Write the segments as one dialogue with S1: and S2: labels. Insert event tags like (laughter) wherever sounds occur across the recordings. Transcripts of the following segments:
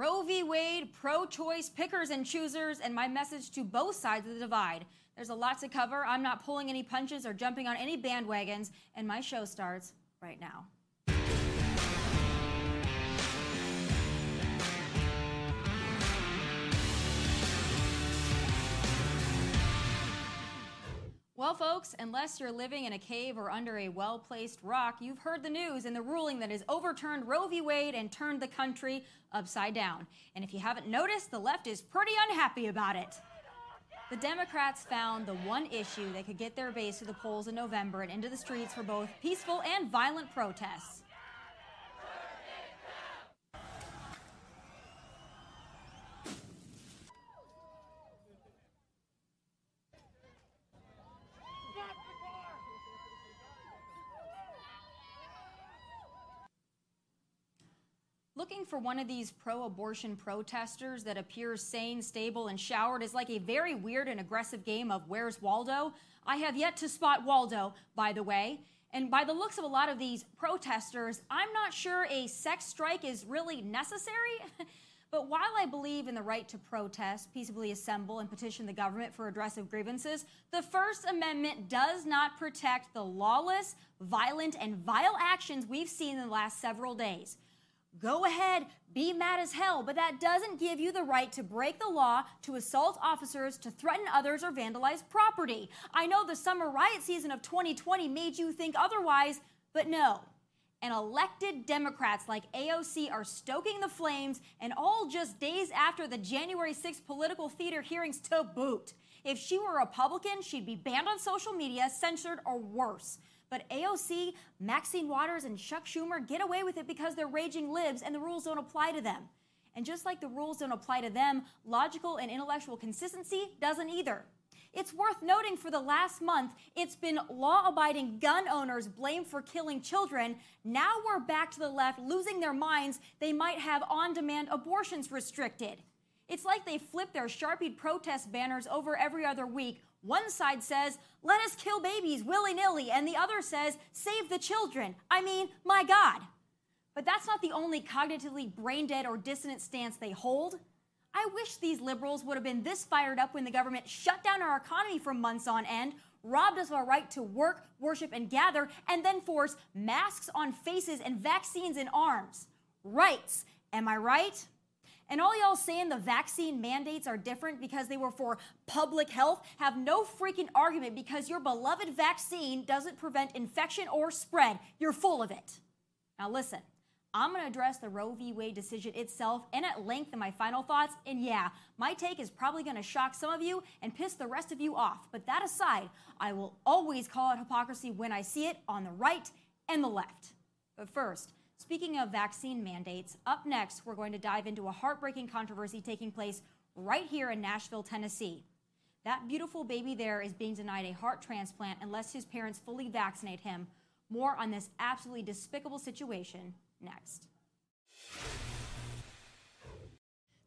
S1: Roe v. Wade, pro choice pickers and choosers, and my message to both sides of the divide. There's a lot to cover. I'm not pulling any punches or jumping on any bandwagons, and my show starts right now. Well, folks, unless you're living in a cave or under a well placed rock, you've heard the news and the ruling that has overturned Roe v. Wade and turned the country upside down. And if you haven't noticed, the left is pretty unhappy about it. The Democrats found the one issue that could get their base to the polls in November and into the streets for both peaceful and violent protests. Looking for one of these pro abortion protesters that appears sane, stable, and showered is like a very weird and aggressive game of Where's Waldo? I have yet to spot Waldo, by the way. And by the looks of a lot of these protesters, I'm not sure a sex strike is really necessary. (laughs) but while I believe in the right to protest, peaceably assemble, and petition the government for redress of grievances, the First Amendment does not protect the lawless, violent, and vile actions we've seen in the last several days. Go ahead, be mad as hell, but that doesn't give you the right to break the law, to assault officers, to threaten others, or vandalize property. I know the summer riot season of 2020 made you think otherwise, but no. And elected Democrats like AOC are stoking the flames, and all just days after the January 6th political theater hearings to boot. If she were a Republican, she'd be banned on social media, censored, or worse. But AOC, Maxine Waters, and Chuck Schumer get away with it because they're raging libs and the rules don't apply to them. And just like the rules don't apply to them, logical and intellectual consistency doesn't either. It's worth noting for the last month, it's been law abiding gun owners blamed for killing children. Now we're back to the left losing their minds. They might have on demand abortions restricted. It's like they flip their Sharpie protest banners over every other week one side says, let us kill babies willy nilly, and the other says, save the children. I mean, my God. But that's not the only cognitively brain dead or dissonant stance they hold. I wish these liberals would have been this fired up when the government shut down our economy for months on end, robbed us of our right to work, worship, and gather, and then forced masks on faces and vaccines in arms. Rights. Am I right? And all y'all saying the vaccine mandates are different because they were for public health have no freaking argument because your beloved vaccine doesn't prevent infection or spread. You're full of it. Now, listen, I'm going to address the Roe v. Wade decision itself and at length in my final thoughts. And yeah, my take is probably going to shock some of you and piss the rest of you off. But that aside, I will always call out hypocrisy when I see it on the right and the left. But first, Speaking of vaccine mandates, up next, we're going to dive into a heartbreaking controversy taking place right here in Nashville, Tennessee. That beautiful baby there is being denied a heart transplant unless his parents fully vaccinate him. More on this absolutely despicable situation next.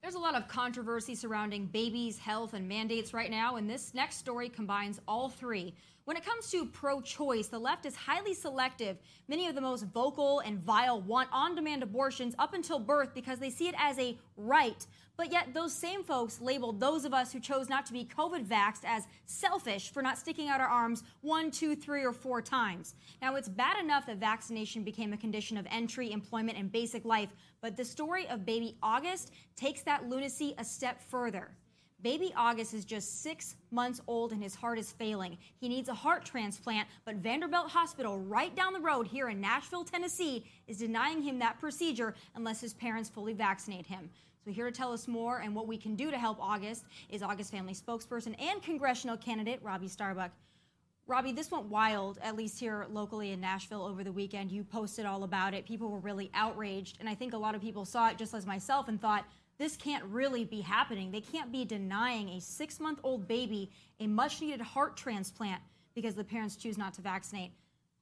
S1: There's a lot of controversy surrounding babies' health and mandates right now, and this next story combines all three. When it comes to pro choice, the left is highly selective. Many of the most vocal and vile want on demand abortions up until birth because they see it as a right. But yet, those same folks labeled those of us who chose not to be COVID vaxxed as selfish for not sticking out our arms one, two, three, or four times. Now, it's bad enough that vaccination became a condition of entry, employment, and basic life, but the story of baby August takes that lunacy a step further. Baby August is just six months old and his heart is failing. He needs a heart transplant, but Vanderbilt Hospital, right down the road here in Nashville, Tennessee, is denying him that procedure unless his parents fully vaccinate him. So, here to tell us more and what we can do to help August is August family spokesperson and congressional candidate Robby Starbuck. Robby, this went wild, at least here locally in Nashville over the weekend. You posted all about it. People were really outraged. And I think a lot of people saw it just as myself and thought, this can't really be happening. They can't be denying a six month old baby a much needed heart transplant because the parents choose not to vaccinate.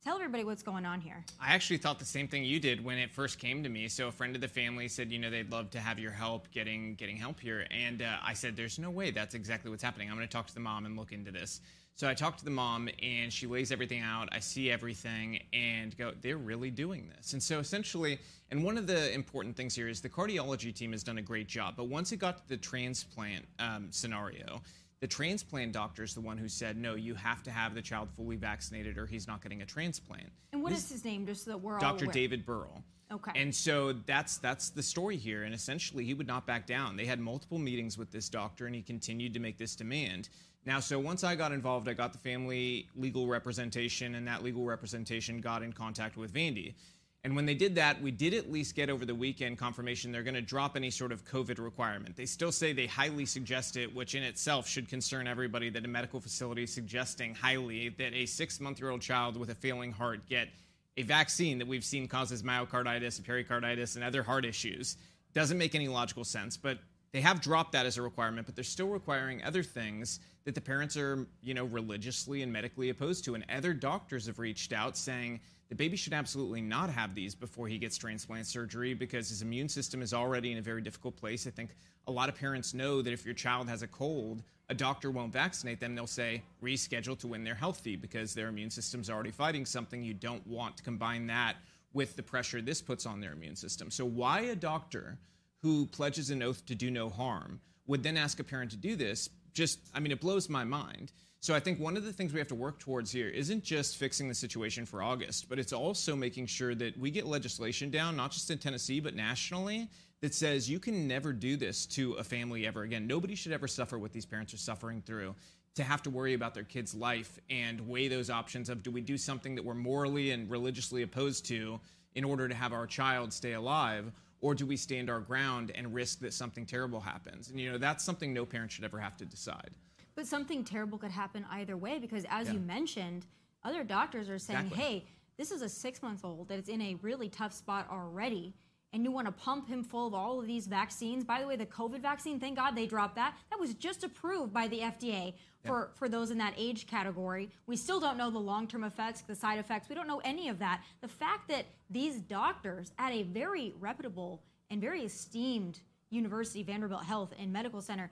S1: Tell everybody what's going on here.
S2: I actually thought the same thing you did when it first came to me. So a friend of the family said, you know, they'd love to have your help getting getting help here, and uh, I said, there's no way that's exactly what's happening. I'm going to talk to the mom and look into this. So I talked to the mom, and she lays everything out. I see everything, and go, they're really doing this. And so essentially, and one of the important things here is the cardiology team has done a great job. But once it got to the transplant um, scenario the transplant doctor is the one who said, no, you have to have the child fully vaccinated or he's not getting a transplant.
S1: And what this, is his name, just so that we're
S2: Dr. David Burrell.
S1: Okay.
S2: And so that's that's the story here. And essentially, he would not back down. They had multiple meetings with this doctor, and he continued to make this demand. Now, so once I got involved, I got the family legal representation, and that legal representation got in contact with Vandy. And when they did that, we did at least get over the weekend confirmation they're going to drop any sort of COVID requirement. They still say they highly suggest it, which in itself should concern everybody that a medical facility is suggesting highly that a six month year old child with a failing heart get a vaccine that we've seen causes myocarditis, pericarditis, and other heart issues. Doesn't make any logical sense, but they have dropped that as a requirement, but they're still requiring other things that the parents are, you know, religiously and medically opposed to. And other doctors have reached out saying the baby should absolutely not have these before he gets transplant surgery because his immune system is already in a very difficult place. I think a lot of parents know that if your child has a cold, a doctor won't vaccinate them. They'll say reschedule to when they're healthy because their immune system's already fighting something. You don't want to combine that with the pressure this puts on their immune system. So, why a doctor who pledges an oath to do no harm would then ask a parent to do this? Just, I mean, it blows my mind. So I think one of the things we have to work towards here isn't just fixing the situation for August, but it's also making sure that we get legislation down, not just in Tennessee, but nationally, that says you can never do this to a family ever again. Nobody should ever suffer what these parents are suffering through to have to worry about their kid's life and weigh those options of do we do something that we're morally and religiously opposed to in order to have our child stay alive or do we stand our ground and risk that something terrible happens and you know that's something no parent should ever have to decide
S1: but something terrible could happen either way because, as yeah. you mentioned, other doctors are saying, exactly. hey, this is a six month old that is in a really tough spot already. And you want to pump him full of all of these vaccines. By the way, the COVID vaccine, thank God they dropped that. That was just approved by the FDA for, yeah. for those in that age category. We still don't know the long term effects, the side effects. We don't know any of that. The fact that these doctors at a very reputable and very esteemed university, Vanderbilt Health and Medical Center,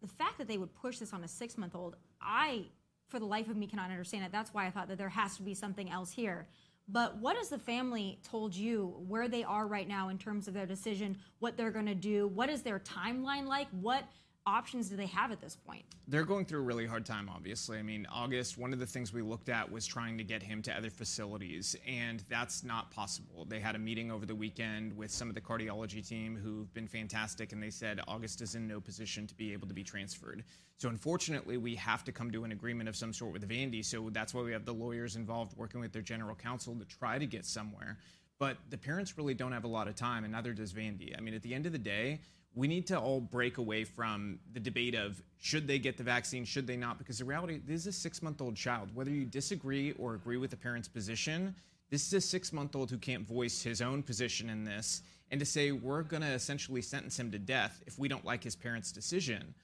S1: the fact that they would push this on a six month old, I, for the life of me, cannot understand it. That's why I thought that there has to be something else here. But what has the family told you where they are right now in terms of their decision, what they're going to do? What is their timeline like? What options do they have at this point?
S2: They're going through a really hard time, obviously. I mean, August, one of the things we looked at was trying to get him to other facilities, and that's not possible. They had a meeting over the weekend with some of the cardiology team who've been fantastic, and they said August is in no position to be able to be transferred. So, unfortunately, we have to come to an agreement of some sort with Vandy. So, that's why we have the lawyers involved working with their general counsel to try to get somewhere. But the parents really don't have a lot of time, and neither does Vandy. I mean, at the end of the day, we need to all break away from the debate of should they get the vaccine, should they not? Because the reality, this is a six month old child. Whether you disagree or agree with the parent's position, this is a six month old who can't voice his own position in this. And to say we're going to essentially sentence him to death if we don't like his parents' decision,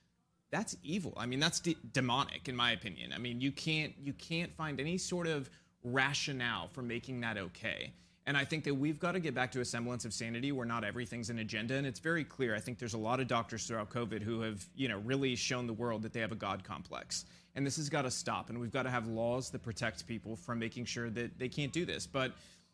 S2: that's evil. I mean, that's de- demonic, in my opinion. I mean, you can't you can't find any sort of rationale for making that okay. And I think that we've got to get back to a semblance of sanity where not everything's an agenda. And it's very clear. I think there's a lot of doctors throughout COVID who have, you know, really shown the world that they have a God complex. And this has got to stop. And we've got to have laws that protect people from making sure that they can't do this. But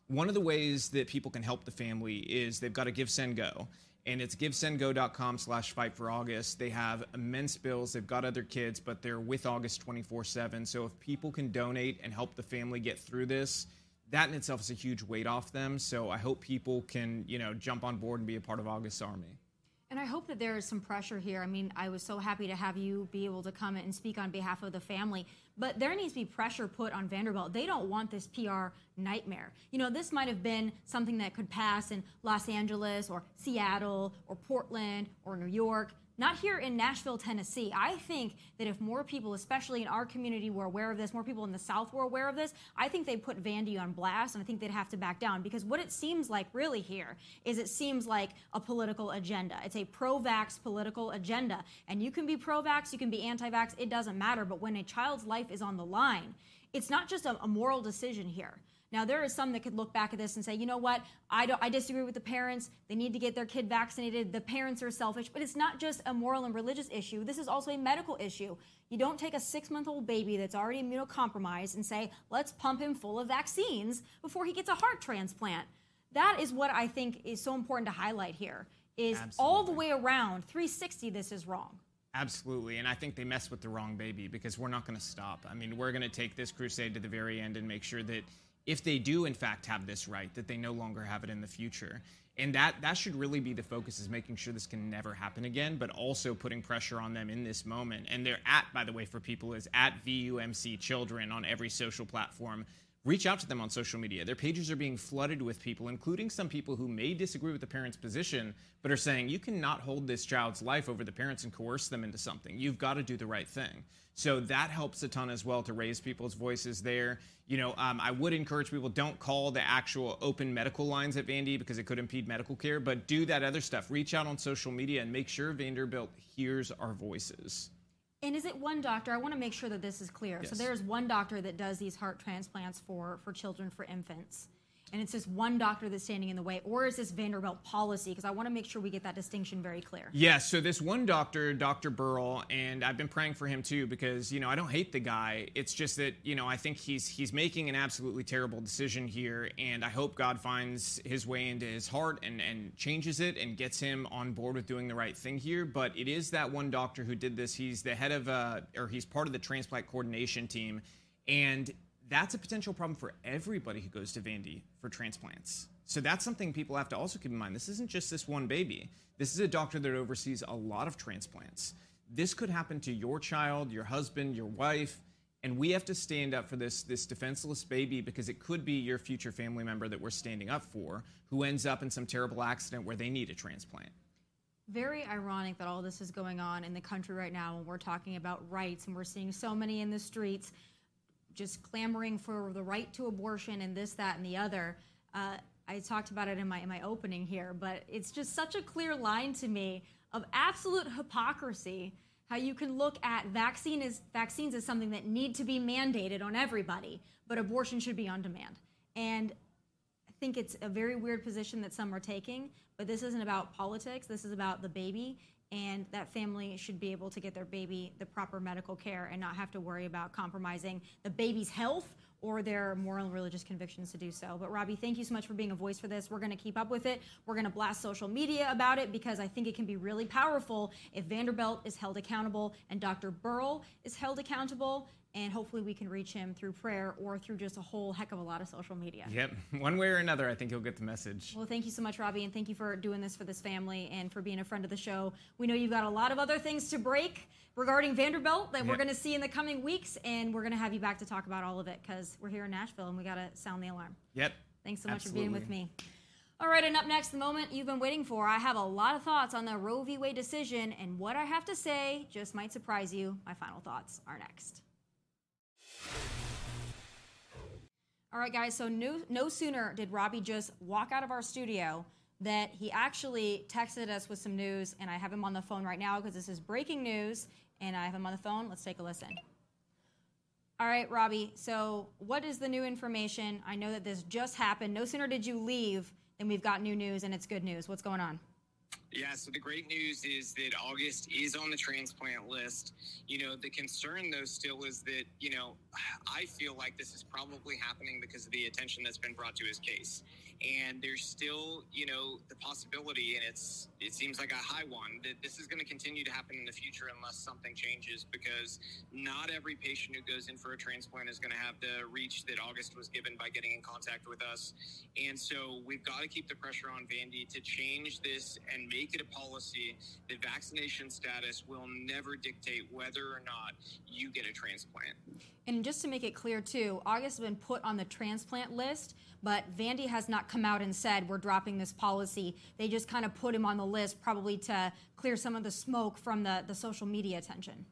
S2: one of the ways that people can help the family is they've got to GiveSendGo and it's givesendgo.com slash fight for august they have immense bills they've got other kids but they're with august 24 7 so if people can donate and help the family get through this that in itself is a huge weight off them. So I hope people can, you know, jump on board and be a part of August's Army.
S1: And I hope that there is some pressure here. I mean, I was so happy to have you be able to come and speak on behalf of the family, but there needs to be pressure put on Vanderbilt. They don't want this PR nightmare. You know, this might have been something that could pass in Los Angeles or Seattle or Portland or New York not here in Nashville, Tennessee. I think that if more people, especially in our community, were aware of this, more people in the South were aware of this, I think they'd put Vandy on blast and I think they'd have to back down because what it seems like really here is it seems like a political agenda. It's a pro vax political agenda. And you can be pro vax, you can be anti vax, it doesn't matter. But when a child's life is on the line, it's not just a, a moral decision here. Now, there are some that could look back at this and say, you know what, I, don't, I disagree with the parents. They need to get their kid vaccinated. The parents are selfish. But it's not just a moral and religious issue, this is also a medical issue. You don't take a six month old baby that's already immunocompromised and say, let's pump him full of vaccines before he gets a heart transplant. That is what I think is so important to highlight here is Absolutely. all the way around 360 this is wrong.
S2: Absolutely. And I think they messed with the wrong baby because we're not going to stop. I mean, we're going to take this crusade to the very end and make sure that if they do in fact have this right, that they no longer have it in the future. And that that should really be the focus is making sure this can never happen again, but also putting pressure on them in this moment. And they're at, by the way, for people is at VUMC Children on every social platform reach out to them on social media. Their pages are being flooded with people, including some people who may disagree with the parent's position, but are saying you cannot hold this child's life over the parents and coerce them into something. You've got to do the right thing. So that helps a ton as well to raise people's voices there. You know, um, I would encourage people don't call the actual open medical lines at Vandy because it could impede medical care, but do that other stuff. Reach out on social media and make sure Vanderbilt hears our voices.
S1: And is it one doctor? I want to make sure that this is clear. Yes. So there's one doctor that does these heart transplants for for children for infants and it's just one doctor that's standing in the way, or is this Vanderbilt policy? Because I want to make sure we get that distinction very clear.
S2: Yes, so this one doctor, Dr. Burrell, and I've been praying for him too because you know I don't hate the guy. It's just that you know I think he's he's making an absolutely terrible decision here, and I hope God finds his way into his heart and and changes it and gets him on board with doing the right thing here. But it is that one doctor who did this. He's the head of uh, or he's part of the transplant coordination team, and that's a potential problem for everybody who goes to Vandy for transplants. So that's something people have to also keep in mind. This isn't just this one baby. This is a doctor that oversees a lot of transplants. This could happen to your child, your husband, your wife, and we have to stand up for this this defenseless baby because it could be your future family member that we're standing up for who ends up in some terrible accident where they need a transplant.
S1: Very ironic that all this is going on in the country right now when we're talking about rights and we're seeing so many in the streets just clamoring for the right to abortion and this, that, and the other. Uh, I talked about it in my in my opening here, but it's just such a clear line to me of absolute hypocrisy. How you can look at vaccine is vaccines as something that need to be mandated on everybody, but abortion should be on demand. And I think it's a very weird position that some are taking. But this isn't about politics. This is about the baby and that family should be able to get their baby the proper medical care and not have to worry about compromising the baby's health or their moral and religious convictions to do so. But Robby, thank you so much for being a voice for this. We're going to keep up with it. We're going to blast social media about it because I think it can be really powerful if Vanderbilt is held accountable and Dr. Burrell is held accountable and hopefully we can reach him through prayer or through just a whole heck of a lot of social media.
S2: Yep, one way or another, I think he'll get the message.
S1: Well, thank you so much, Robby, and thank you for doing this for this family and for being a friend of the show. We know you've got a lot of other things to break regarding Vanderbilt that yep. we're going to see in the coming weeks, and we're going to have you back to talk about all of it because we're here in Nashville and we got to sound the alarm.
S2: Yep.
S1: Thanks so much Absolutely. for being with me. All right, and up next, the moment you've been waiting for. I have a lot of thoughts on the Roe v. Wade decision, and what I have to say just might surprise you. My final thoughts are next. All right, guys, so no, no sooner did Robby just walk out of our studio that he actually texted us with some news, and I have him on the phone right now because this is breaking news, and I have him on the phone. Let's take a listen. All right, Robby, so what is the new information? I know that this just happened. No sooner did you leave than we've got new news, and it's good news. What's going on?
S3: Yeah, so the great news is that August is on the transplant list. You know, the concern though still is that, you know, I feel like this is probably happening because of the attention that's been brought to his case and there's still you know the possibility and it's it seems like a high one that this is going to continue to happen in the future unless something changes because not every patient who goes in for a transplant is going to have the reach that august was given by getting in contact with us and so we've got to keep the pressure on vandy to change this and make it a policy that vaccination status will never dictate whether or not you get a transplant
S1: and just to make it clear too august has been put on the transplant list but Vandy has not come out and said we're dropping this policy. They just kind of put him on the list, probably to clear some of the smoke from the, the social media attention.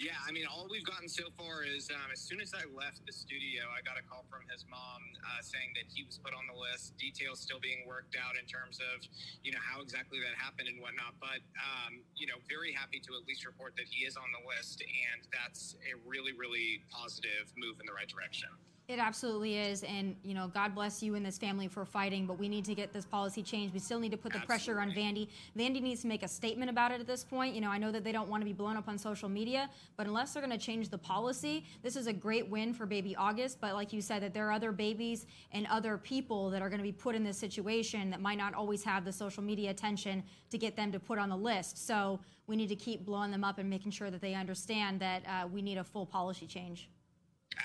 S3: Yeah, I mean, all we've gotten so far is um, as soon as I left the studio, I got a call from his mom uh, saying that he was put on the list. Details still being worked out in terms of, you know, how exactly that happened and whatnot. But, um, you know, very happy to at least report that he is on the list, and that's a really, really positive move in the right direction.
S1: It absolutely is. And, you know, God bless you and this family for fighting, but we need to get this policy changed. We still need to put the absolutely. pressure on Vandy. Vandy needs to make a statement about it at this point. You know, I know that they don't want to be blown up on social media, but unless they're going to change the policy, this is a great win for baby August. But like you said, that there are other babies and other people that are going to be put in this situation that might not always have the social media attention to get them to put on the list. So we need to keep blowing them up and making sure that they understand that uh, we need a full policy change.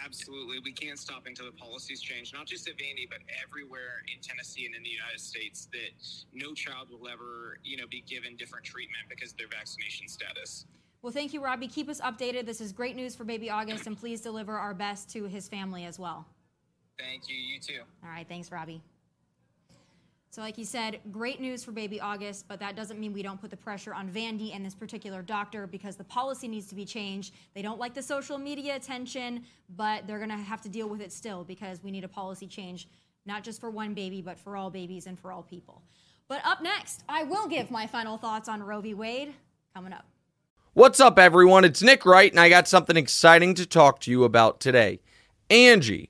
S3: Absolutely. We can't stop until the policies change, not just at Vandy, but everywhere in Tennessee and in the United States, that no child will ever, you know, be given different treatment because of their vaccination status.
S1: Well, thank you, Robby. Keep us updated. This is great news for baby August, and please deliver our best to his family as well.
S3: Thank you. You too.
S1: All right. Thanks, Robby. So, like you said, great news for baby August, but that doesn't mean we don't put the pressure on Vandy and this particular doctor because the policy needs to be changed. They don't like the social media attention, but they're going to have to deal with it still because we need a policy change, not just for one baby, but for all babies and for all people. But up next, I will give my final thoughts on Roe v. Wade coming up.
S4: What's up, everyone? It's Nick Wright, and I got something exciting to talk to you about today. Angie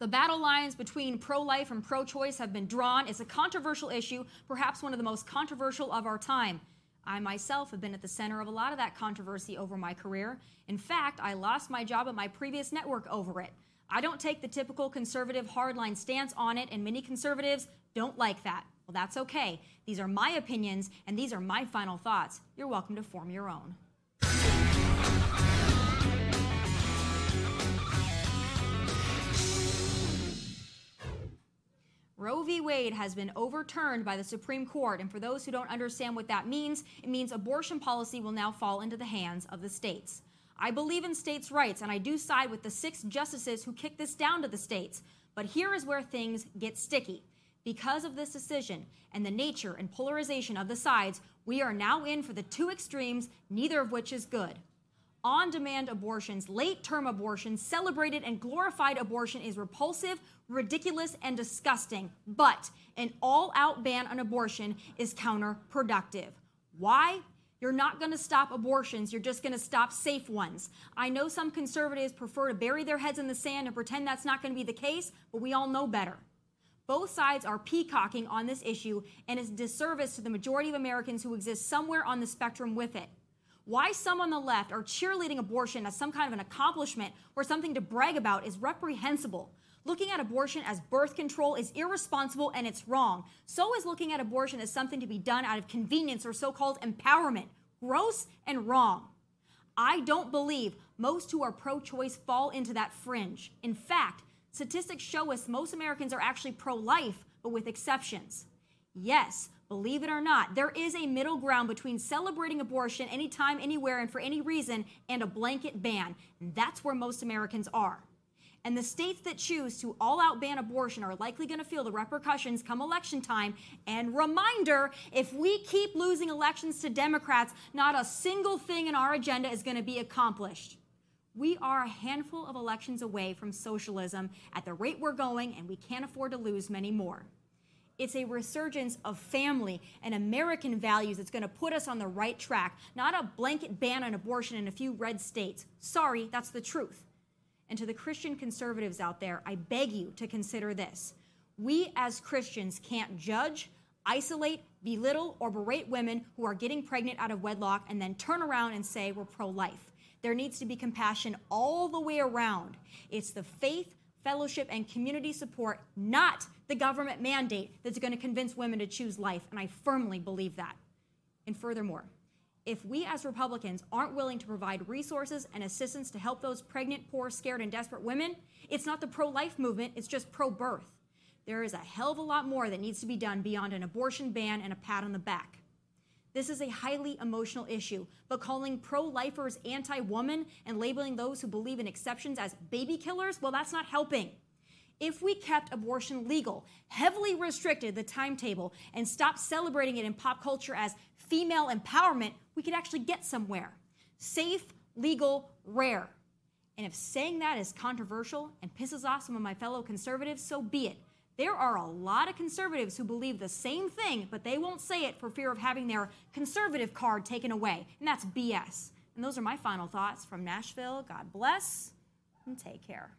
S1: The battle lines between pro life and pro choice have been drawn. It's a controversial issue, perhaps one of the most controversial of our time. I myself have been at the center of a lot of that controversy over my career. In fact, I lost my job at my previous network over it. I don't take the typical conservative hardline stance on it, and many conservatives don't like that. Well, that's okay. These are my opinions, and these are my final thoughts. You're welcome to form your own. Roe v. Wade has been overturned by the Supreme Court, and for those who don't understand what that means, it means abortion policy will now fall into the hands of the states. I believe in states' rights, and I do side with the six justices who kicked this down to the states. But here is where things get sticky. Because of this decision and the nature and polarization of the sides, we are now in for the two extremes, neither of which is good on demand abortions, late term abortions, celebrated and glorified abortion is repulsive, ridiculous, and disgusting. But an all out ban on abortion is counterproductive. Why? You're not going to stop abortions, you're just going to stop safe ones. I know some conservatives prefer to bury their heads in the sand and pretend that's not going to be the case, but we all know better. Both sides are peacocking on this issue and is disservice to the majority of Americans who exist somewhere on the spectrum with it. Why some on the left are cheerleading abortion as some kind of an accomplishment or something to brag about is reprehensible. Looking at abortion as birth control is irresponsible and it's wrong. So is looking at abortion as something to be done out of convenience or so called empowerment. Gross and wrong. I don't believe most who are pro choice fall into that fringe. In fact, statistics show us most Americans are actually pro life, but with exceptions. Yes, Believe it or not, there is a middle ground between celebrating abortion anytime, anywhere, and for any reason and a blanket ban. And that's where most Americans are. And the states that choose to all out ban abortion are likely going to feel the repercussions come election time. And reminder if we keep losing elections to Democrats, not a single thing in our agenda is going to be accomplished. We are a handful of elections away from socialism at the rate we're going, and we can't afford to lose many more. It's a resurgence of family and American values that's going to put us on the right track, not a blanket ban on abortion in a few red states. Sorry, that's the truth. And to the Christian conservatives out there, I beg you to consider this. We as Christians can't judge, isolate, belittle, or berate women who are getting pregnant out of wedlock and then turn around and say we're pro life. There needs to be compassion all the way around. It's the faith, fellowship, and community support, not the government mandate, that's going to convince women to choose life. And I firmly believe that. And furthermore, if we as Republicans aren't willing to provide resources and assistance to help those pregnant, poor, scared, and desperate women, it's not the pro life movement, it's just pro birth. There is a hell of a lot more that needs to be done beyond an abortion ban and a pat on the back. This is a highly emotional issue, but calling pro lifers anti woman and labeling those who believe in exceptions as baby killers, well, that's not helping. If we kept abortion legal, heavily restricted the timetable, and stopped celebrating it in pop culture as female empowerment, we could actually get somewhere. Safe, legal, rare. And if saying that is controversial and pisses off some of my fellow conservatives, so be it. There are a lot of conservatives who believe the same thing, but they won't say it for fear of having their conservative card taken away. And that's BS. And those are my final thoughts from Nashville. God bless and take care.